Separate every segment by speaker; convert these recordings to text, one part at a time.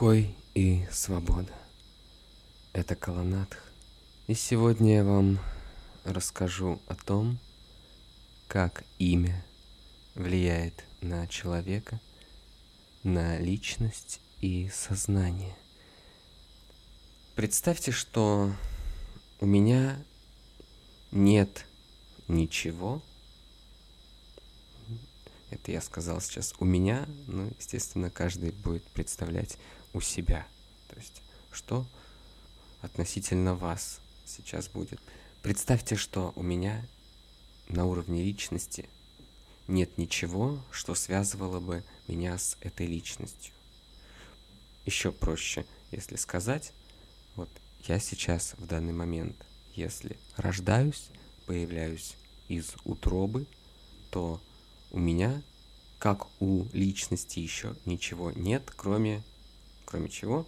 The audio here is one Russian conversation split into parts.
Speaker 1: Покой и свобода. Это Каланатх. И сегодня я вам расскажу о том, как имя влияет на человека, на личность и сознание. Представьте, что у меня нет ничего, это я сказал сейчас у меня, ну, естественно, каждый будет представлять у себя. То есть, что относительно вас сейчас будет. Представьте, что у меня на уровне личности нет ничего, что связывало бы меня с этой личностью. Еще проще, если сказать, вот я сейчас в данный момент, если рождаюсь, появляюсь из утробы, то у меня, как у личности, еще ничего нет, кроме, кроме чего?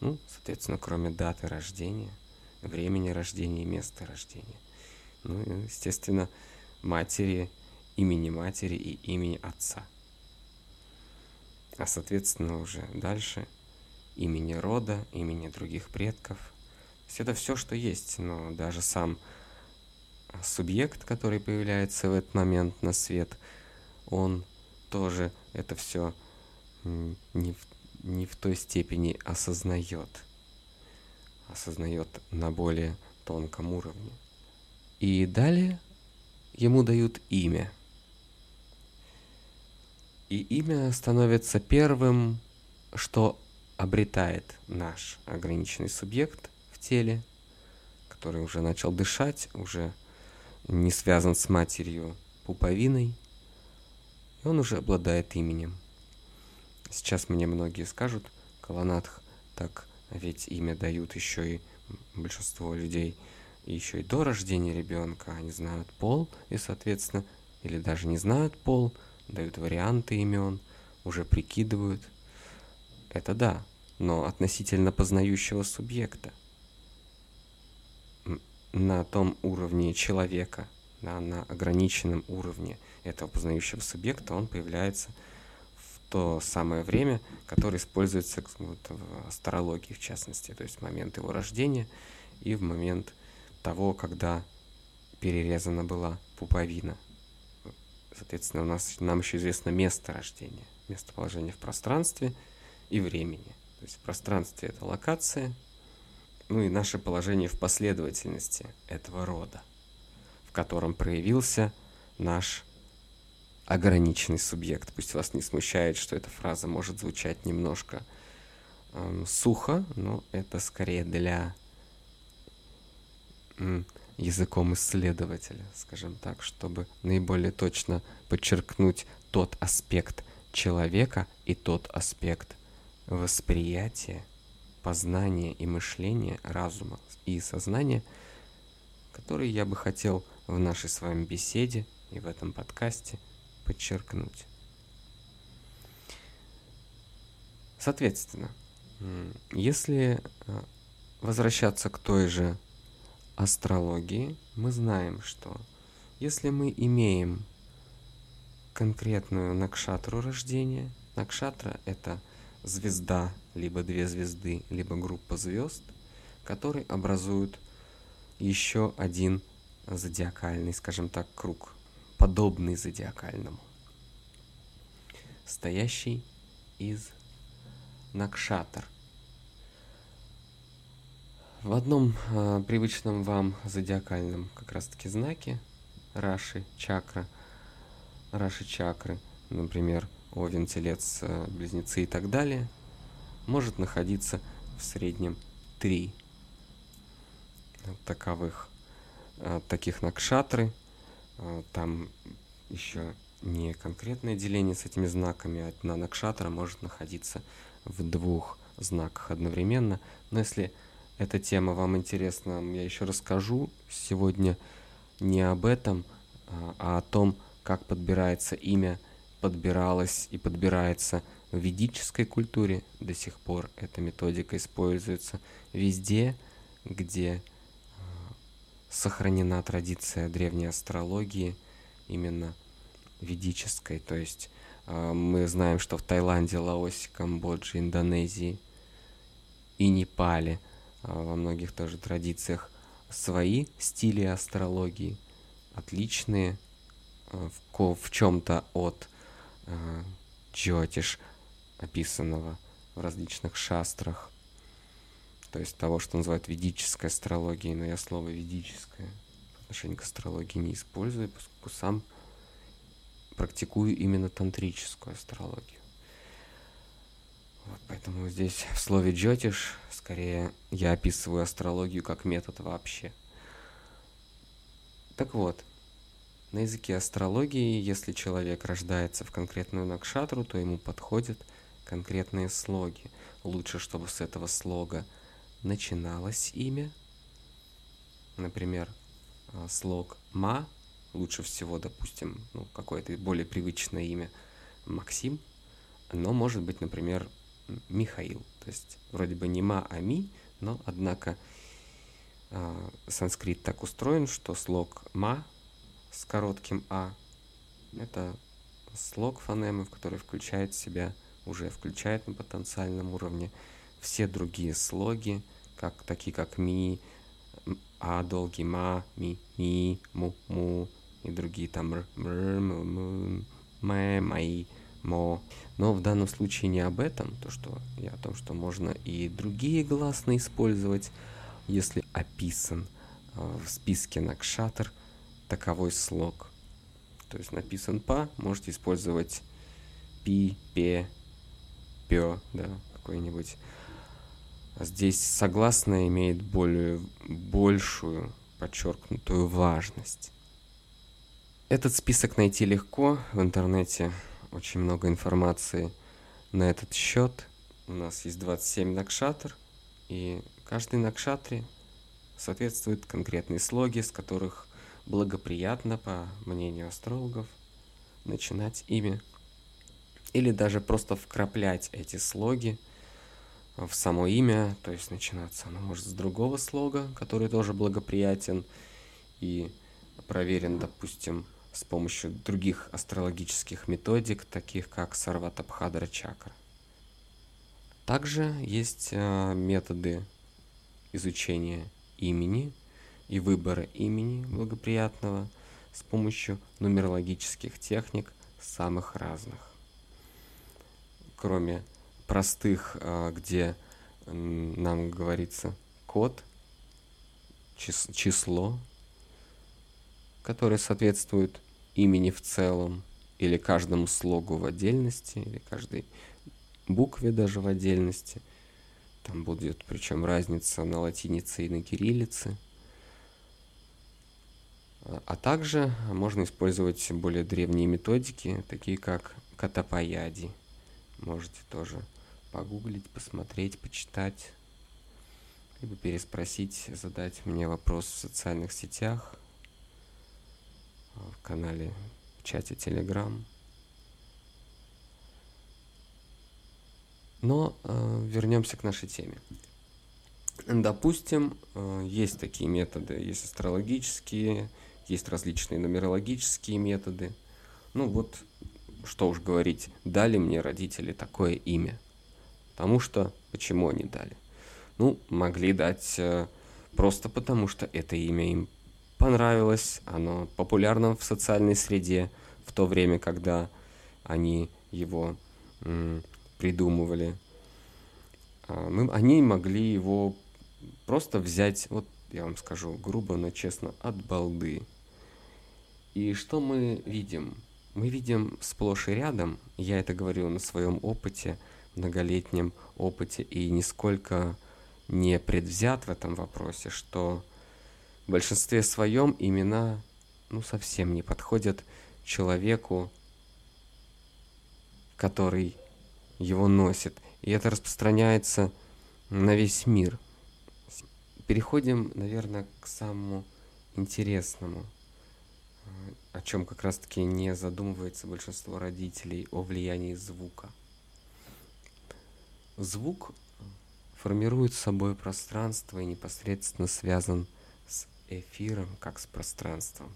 Speaker 1: Ну, соответственно, кроме даты рождения, времени рождения и места рождения. Ну, естественно, матери, имени матери и имени отца. А, соответственно, уже дальше имени рода, имени других предков. То есть это все, что есть, но даже сам субъект, который появляется в этот момент на свет, он тоже это все не не в той степени осознает. Осознает на более тонком уровне. И далее ему дают имя. И имя становится первым, что обретает наш ограниченный субъект в теле, который уже начал дышать, уже не связан с матерью пуповиной, и он уже обладает именем. Сейчас мне многие скажут, Каланатх, так ведь имя дают еще и большинство людей еще и до рождения ребенка, они знают пол и, соответственно, или даже не знают пол, дают варианты имен, уже прикидывают. Это да, но относительно познающего субъекта – на том уровне человека, да, на ограниченном уровне этого познающего субъекта, он появляется то самое время, которое используется вот, в астрологии в частности, то есть в момент его рождения и в момент того, когда перерезана была пуповина. Соответственно, у нас, нам еще известно место рождения, местоположение в пространстве и времени. То есть в пространстве это локация, ну и наше положение в последовательности этого рода, в котором проявился наш ограниченный субъект. Пусть вас не смущает, что эта фраза может звучать немножко эм, сухо, но это скорее для эм, языком исследователя, скажем так, чтобы наиболее точно подчеркнуть тот аспект человека и тот аспект восприятия, познания и мышления, разума и сознания, которые я бы хотел в нашей с вами беседе и в этом подкасте подчеркнуть. Соответственно, если э, возвращаться к той же астрологии, мы знаем, что если мы имеем конкретную накшатру рождения, накшатра – это – звезда, либо две звезды, либо группа звезд, которые образуют еще один зодиакальный, скажем так, круг, подобный зодиакальному, стоящий из Накшатр. В одном э, привычном вам зодиакальном как раз-таки знаке Раши, чакра, Раши чакры, например, Овен, Телец, э, Близнецы и так далее, может находиться в среднем три таковых э, таких накшатры. Э, там еще не конкретное деление с этими знаками, а одна накшатра может находиться в двух знаках одновременно. Но если эта тема вам интересна, я еще расскажу сегодня не об этом, а о том, как подбирается имя подбиралась и подбирается в ведической культуре, до сих пор эта методика используется везде, где сохранена традиция древней астрологии, именно ведической. То есть э, мы знаем, что в Таиланде, Лаосе, Камбодже, Индонезии и Непале, а, во многих тоже традициях, свои стили астрологии, отличные а, в, в чем-то от Джотиш, описанного в различных шастрах, то есть того, что называют ведической астрологией, но я слово ведическое по отношению к астрологии не использую, поскольку сам практикую именно тантрическую астрологию. Вот поэтому здесь в слове джотиш скорее я описываю астрологию как метод вообще. Так вот, на языке астрологии, если человек рождается в конкретную накшатру, то ему подходят конкретные слоги. Лучше, чтобы с этого слога начиналось имя. Например, а, слог «ма», лучше всего, допустим, ну, какое-то более привычное имя Максим, но может быть, например, Михаил. То есть вроде бы не ма, а ми, но однако э, санскрит так устроен, что слог ма с коротким а это слог фонемы, в который включает в себя, уже включает на потенциальном уровне все другие слоги, как, такие как ми, а долгий ма, ми, ми, му, му и другие там р, р, м, м, мэ, мои, мо. Но в данном случае не об этом, то что я о том, что можно и другие гласные использовать, если описан э, в списке накшатр таковой слог. То есть написан па, можете использовать пи, пе, пё, да, какой-нибудь. Здесь согласное имеет более, большую подчеркнутую важность. Этот список найти легко в интернете очень много информации на этот счет. У нас есть 27 накшатр, и каждый накшатре соответствует конкретные слоги, с которых благоприятно, по мнению астрологов, начинать ими. Или даже просто вкраплять эти слоги в само имя, то есть начинаться оно может с другого слога, который тоже благоприятен и проверен, допустим, с помощью других астрологических методик, таких как Сарватабхадра чакра. Также есть э, методы изучения имени и выбора имени благоприятного с помощью нумерологических техник самых разных. Кроме простых, э, где нам говорится код, число, которое соответствует имени в целом, или каждому слогу в отдельности, или каждой букве даже в отдельности. Там будет причем разница на латинице и на кириллице. А, а также можно использовать более древние методики, такие как катапаяди. Можете тоже погуглить, посмотреть, почитать, либо переспросить, задать мне вопрос в социальных сетях – в канале, в чате Telegram. Но э, вернемся к нашей теме. Допустим, э, есть такие методы, есть астрологические, есть различные нумерологические методы. Ну вот, что уж говорить, дали мне родители такое имя. Потому что, почему они дали? Ну, могли дать э, просто потому, что это имя им понравилось, оно популярно в социальной среде в то время, когда они его м, придумывали. А, мы, они могли его просто взять, вот я вам скажу грубо, но честно, от балды. И что мы видим? Мы видим сплошь и рядом, я это говорю на своем опыте, многолетнем опыте, и нисколько не предвзят в этом вопросе, что в большинстве своем имена ну, совсем не подходят человеку, который его носит. И это распространяется на весь мир. Переходим, наверное, к самому интересному, о чем как раз-таки не задумывается большинство родителей о влиянии звука. Звук формирует собой пространство и непосредственно связан эфиром, как с пространством.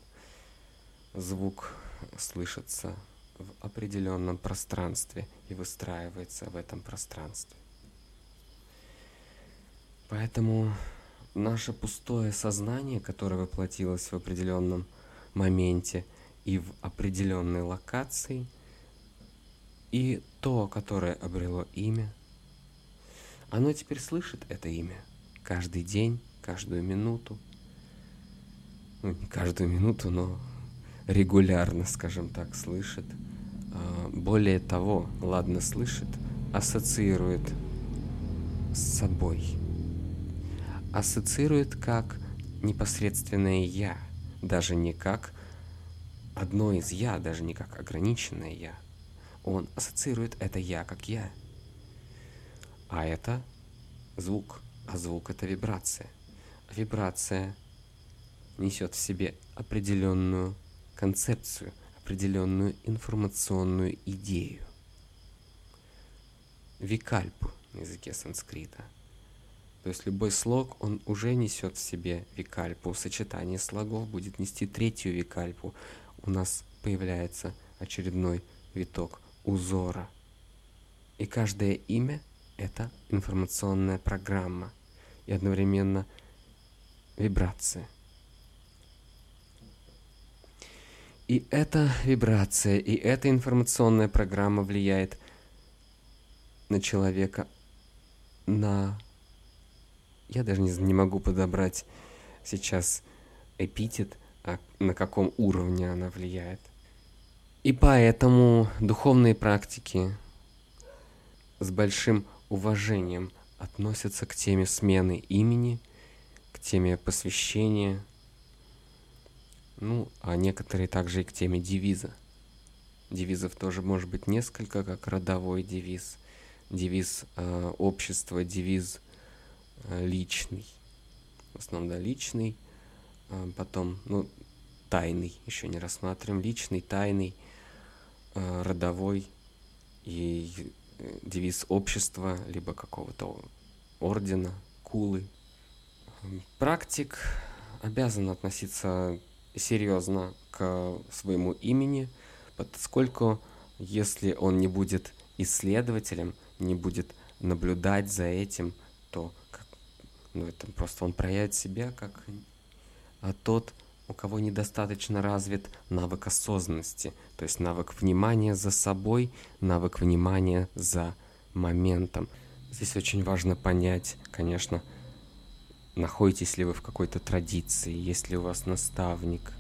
Speaker 1: Звук слышится в определенном пространстве и выстраивается в этом пространстве. Поэтому наше пустое сознание, которое воплотилось в определенном моменте и в определенной локации, и то, которое обрело имя, оно теперь слышит это имя каждый день, каждую минуту. Ну, не каждую минуту, но регулярно, скажем так, слышит. А, более того, ладно слышит, ассоциирует с собой. Ассоциирует как непосредственное «я», даже не как одно из «я», даже не как ограниченное «я». Он ассоциирует это «я» как «я». А это звук, а звук — это вибрация. Вибрация несет в себе определенную концепцию, определенную информационную идею. Викальпу на языке санскрита. То есть любой слог, он уже несет в себе викальпу. Сочетание слогов будет нести третью викальпу. У нас появляется очередной виток узора. И каждое имя — это информационная программа и одновременно вибрация — И эта вибрация, и эта информационная программа влияет на человека на... Я даже не, не могу подобрать сейчас эпитет, а на каком уровне она влияет. И поэтому духовные практики с большим уважением относятся к теме смены имени, к теме посвящения – ну, а некоторые также и к теме девиза. Девизов тоже может быть несколько, как родовой девиз, девиз э, общества, девиз э, личный. В основном, да, личный, э, потом, ну, тайный, еще не рассматриваем, личный, тайный, э, родовой и девиз общества, либо какого-то ордена, кулы. Практик обязан относиться серьезно к своему имени, поскольку если он не будет исследователем, не будет наблюдать за этим, то как, ну, это просто он проявит себя как а тот, у кого недостаточно развит навык осознанности, то есть навык внимания за собой, навык внимания за моментом. Здесь очень важно понять, конечно, находитесь ли вы в какой-то традиции, есть ли у вас наставник,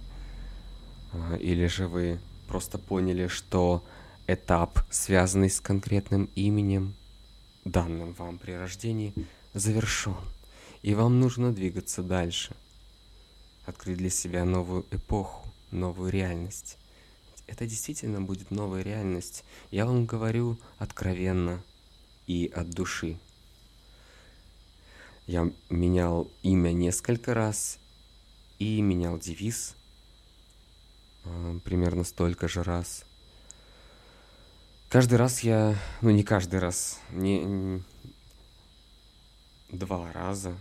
Speaker 1: а, или же вы просто поняли, что этап, связанный с конкретным именем, данным вам при рождении, завершен, и вам нужно двигаться дальше, открыть для себя новую эпоху, новую реальность. Это действительно будет новая реальность. Я вам говорю откровенно и от души. Я менял имя несколько раз и менял девиз э, примерно столько же раз. Каждый раз я, ну не каждый раз, не, не два раза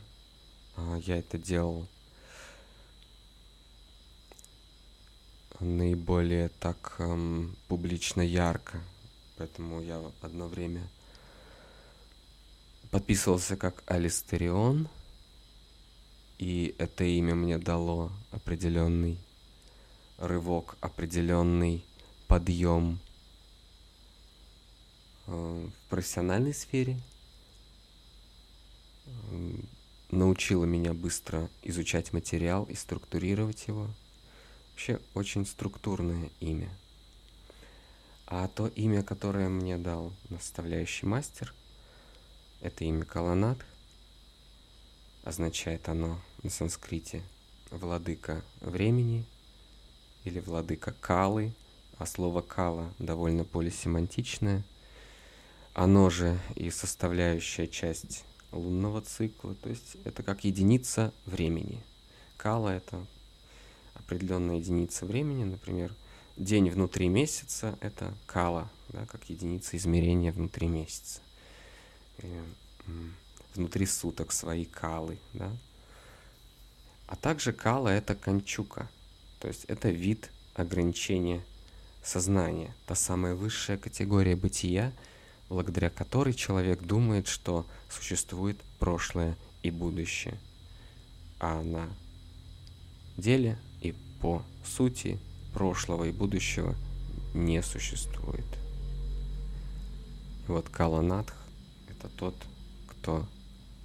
Speaker 1: э, я это делал. Наиболее так эм, публично ярко, поэтому я одно время подписывался как Алистерион, и это имя мне дало определенный рывок, определенный подъем э, в профессиональной сфере, э, научила меня быстро изучать материал и структурировать его. Вообще очень структурное имя. А то имя, которое мне дал наставляющий мастер – это имя Каланат. Означает оно на санскрите владыка времени или владыка Калы, а слово Кала довольно полисемантичное. Оно же и составляющая часть лунного цикла, то есть это как единица времени. Кала — это определенная единица времени, например, день внутри месяца — это кала, да, как единица измерения внутри месяца внутри суток свои калы, да. А также кала это кончука, то есть это вид ограничения сознания, та самая высшая категория бытия, благодаря которой человек думает, что существует прошлое и будущее. А на деле по сути прошлого и будущего не существует. И вот Каланатх — это тот, кто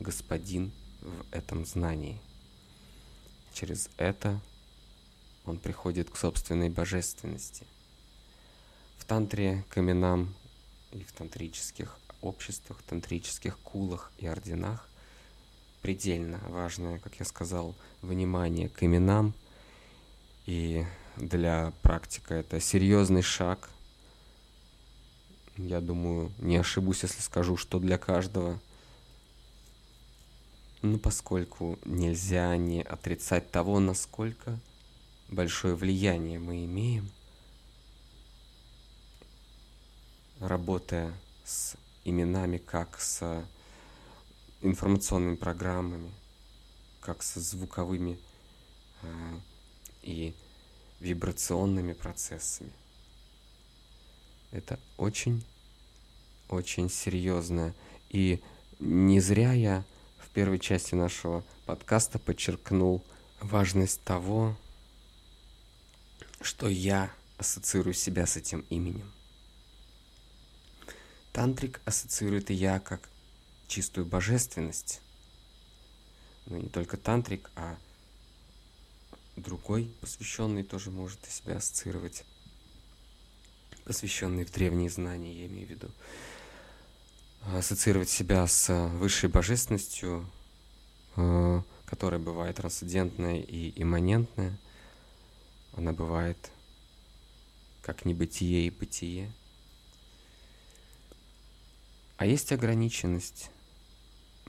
Speaker 1: господин в этом знании. Через это он приходит к собственной божественности. В тантре каменам и в тантрических обществах, тантрических кулах и орденах предельно важное, как я сказал, внимание к именам. И для практика это серьезный шаг. Я думаю, не ошибусь, если скажу, что для каждого. Ну, поскольку нельзя не отрицать того, насколько большое влияние мы имеем, работая с именами, как с информационными программами, как со звуковыми э, и вибрационными процессами. Это очень, очень серьезно. И не зря я в первой части нашего подкаста подчеркнул важность того, что я ассоциирую себя с этим именем. Тантрик ассоциирует и я как чистую божественность. Но не только тантрик, а другой посвященный тоже может себя ассоциировать. Посвященный в древние знания, я имею в виду. Ассоциировать себя с высшей божественностью, э, которая бывает трансцендентная и имманентная. Она бывает как небытие и бытие. А есть ограниченность.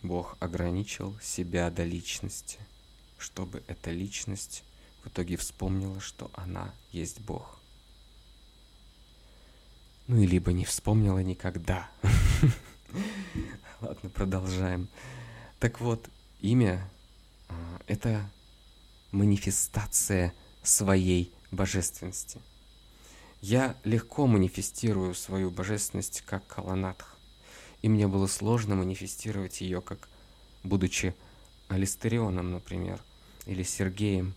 Speaker 1: Бог ограничил себя до личности, чтобы эта личность в итоге вспомнила, что она есть Бог. Ну и либо не вспомнила никогда. Ладно, продолжаем. Так вот, имя а, — это манифестация своей божественности. Я легко манифестирую свою божественность как Каланатх и мне было сложно манифестировать ее, как будучи Алистерионом, например, или Сергеем,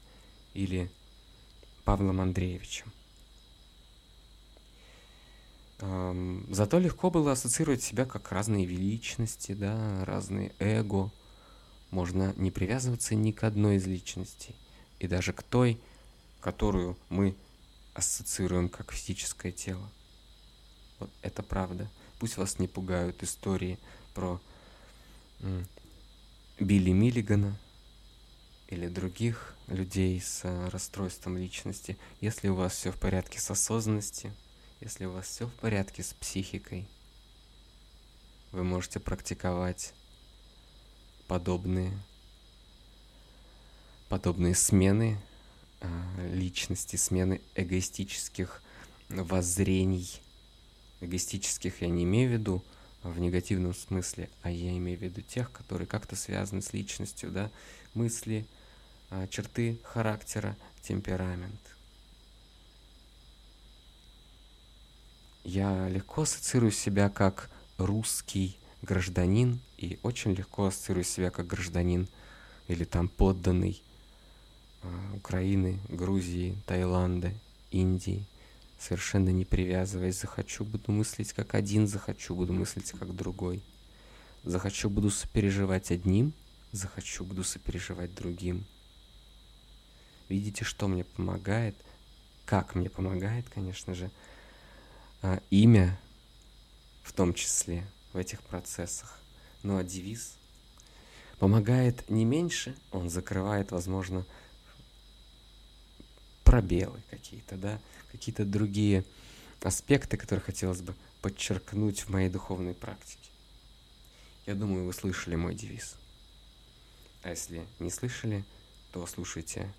Speaker 1: или Павлом Андреевичем. Зато легко было ассоциировать себя как разные величности, да, разные эго. Можно не привязываться ни к одной из личностей, и даже к той, которую мы ассоциируем как физическое тело. Вот это правда. Пусть вас не пугают истории про Билли Миллигана или других людей с э, расстройством личности. Если у вас все в порядке с осознанностью, если у вас все в порядке с психикой, вы можете практиковать подобные, подобные смены э, личности, смены эгоистических воззрений – эгоистических я не имею в виду в негативном смысле, а я имею в виду тех, которые как-то связаны с личностью, да, мысли, черты характера, темперамент. Я легко ассоциирую себя как русский гражданин и очень легко ассоциирую себя как гражданин или там подданный а, Украины, Грузии, Таиланда, Индии – совершенно не привязываясь. Захочу, буду мыслить как один, захочу, буду мыслить как другой. Захочу, буду сопереживать одним, захочу, буду сопереживать другим. Видите, что мне помогает? Как мне помогает, конечно же, а, имя в том числе в этих процессах. Ну а девиз помогает не меньше, он закрывает, возможно, пробелы какие-то, да, какие-то другие аспекты, которые хотелось бы подчеркнуть в моей духовной практике. Я думаю, вы слышали мой девиз. А если не слышали, то слушайте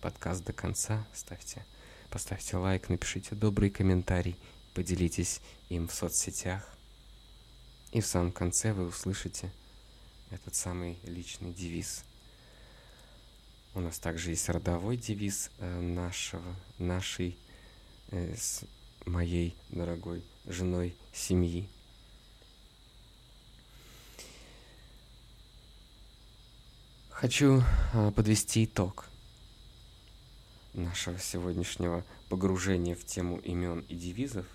Speaker 1: подкаст до конца, ставьте, поставьте лайк, напишите добрый комментарий, поделитесь им в соцсетях. И в самом конце вы услышите этот самый личный девиз – у нас также есть родовой девиз э, нашего, нашей э, с моей дорогой женой семьи. Хочу а, подвести итог нашего сегодняшнего погружения в тему имен и девизов.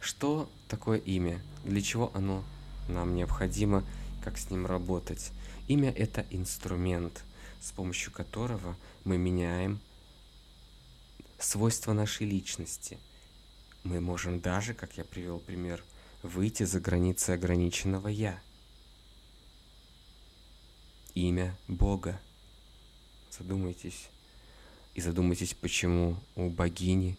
Speaker 1: Что такое имя? Для чего оно нам необходимо? Как с ним работать? Имя — это инструмент, с помощью которого мы меняем свойства нашей личности. Мы можем даже, как я привел пример, выйти за границы ограниченного «я». Имя Бога. Задумайтесь. И задумайтесь, почему у богини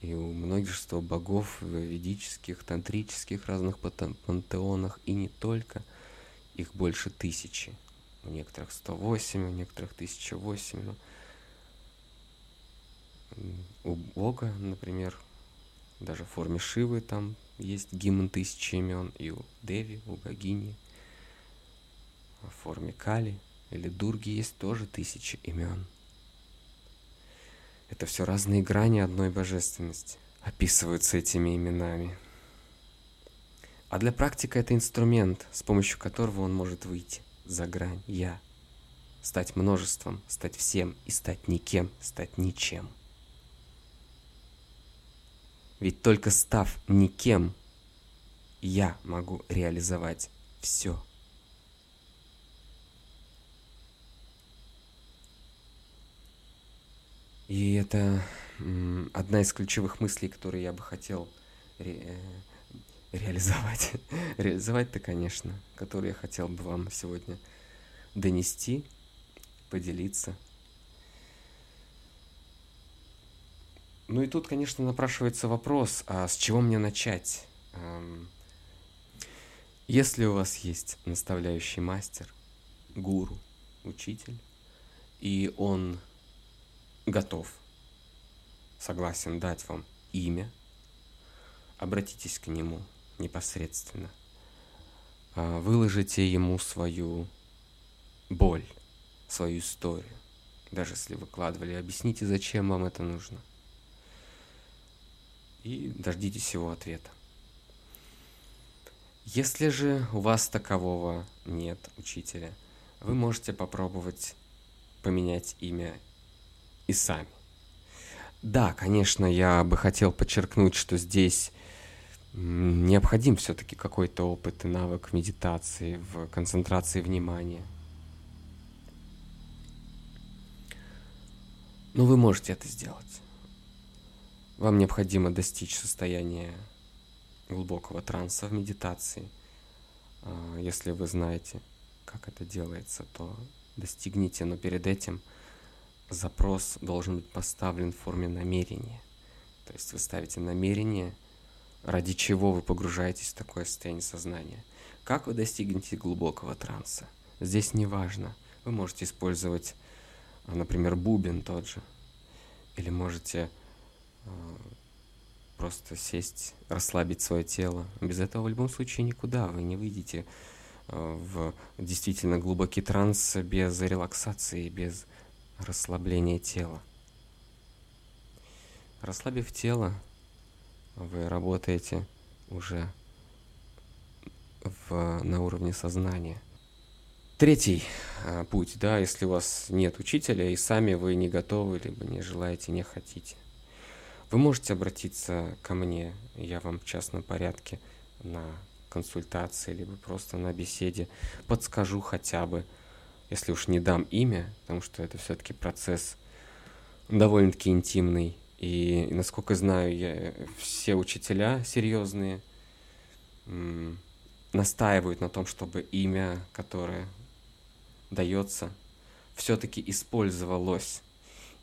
Speaker 1: и у множества богов в ведических, тантрических разных пантеонах, и не только, их больше тысячи. У некоторых 108, у некоторых 1008. Ну, у Бога, например, даже в форме Шивы там есть гимн тысячи имен, и у Деви, у богини, в форме Кали или Дурги есть тоже тысячи имен. Это все разные грани одной божественности описываются этими именами. А для практика это инструмент, с помощью которого он может выйти за грань «я», стать множеством, стать всем и стать никем, стать ничем – ведь только став никем, я могу реализовать все. И это одна из ключевых мыслей, которые я бы хотел ре э, реализовать. Реализовать-то, конечно, которые я хотел бы вам сегодня донести, поделиться – Ну и тут, конечно, напрашивается вопрос, а с чего мне начать? Если у вас есть наставляющий мастер, гуру, учитель, и он готов, согласен дать вам имя, обратитесь к нему непосредственно. А, выложите ему свою боль, свою историю. Даже если выкладывали, объясните, зачем вам это нужно и дождитесь его ответа. Если же у вас такового нет, учителя, вы можете попробовать поменять имя и сами. Да, конечно, я бы хотел подчеркнуть, что здесь необходим все-таки какой-то опыт и навык медитации, в концентрации внимания. Но вы можете это сделать. Вам необходимо достичь состояния глубокого транса в медитации. А, если вы знаете, как это делается, то достигните, но перед этим запрос должен быть поставлен в форме намерения. То есть вы ставите намерение, ради чего вы погружаетесь в такое состояние сознания. Как вы достигнете глубокого транса? Здесь не важно. Вы можете использовать, например, бубен тот же. Или можете Э, просто сесть, расслабить свое тело. Без этого в любом случае никуда вы не выйдете э, в действительно глубокий транс без релаксации, без расслабления тела. Расслабив тело, вы работаете уже в, на уровне сознания. Третий э, путь, да, если у вас нет учителя и сами вы не готовы, либо не желаете, не хотите – вы можете обратиться ко мне, я вам в частном порядке на консультации, либо просто на беседе подскажу хотя бы, если уж не дам имя, потому что это все-таки процесс довольно-таки интимный. И, насколько знаю, я, все учителя серьезные настаивают на том, чтобы имя, которое дается, все-таки использовалось.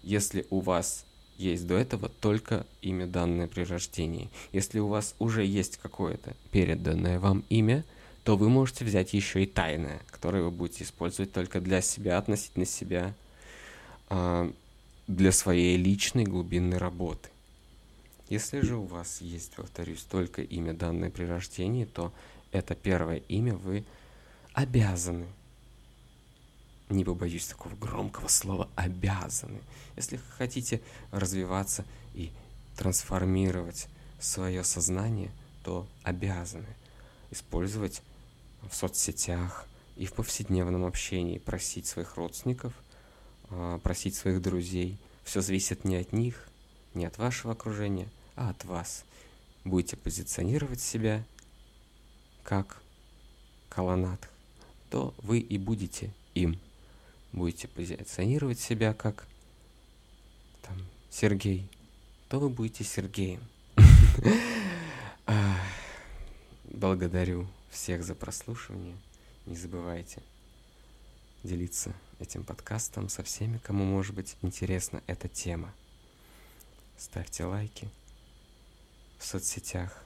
Speaker 1: Если у вас есть до этого только имя, данное при рождении. Если у вас уже есть какое-то переданное вам имя, то вы можете взять еще и тайное, которое вы будете использовать только для себя, относительно себя, а, для своей личной глубинной работы. Если же у вас есть, повторюсь, только имя, данное при рождении, то это первое имя вы обязаны не побоюсь такого громкого слова, обязаны. Если хотите развиваться и трансформировать свое сознание, то обязаны использовать в соцсетях и в повседневном общении просить своих родственников, а, просить своих друзей. Все зависит не от них, не от вашего окружения, а от вас. Будете позиционировать себя как колоннад, то вы и будете им. Будете позиционировать себя как там, Сергей, то вы будете Сергеем. Благодарю всех за прослушивание. Не забывайте делиться этим подкастом со всеми, кому может быть интересна эта тема. Ставьте лайки в соцсетях.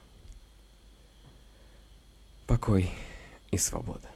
Speaker 1: Покой и свобода.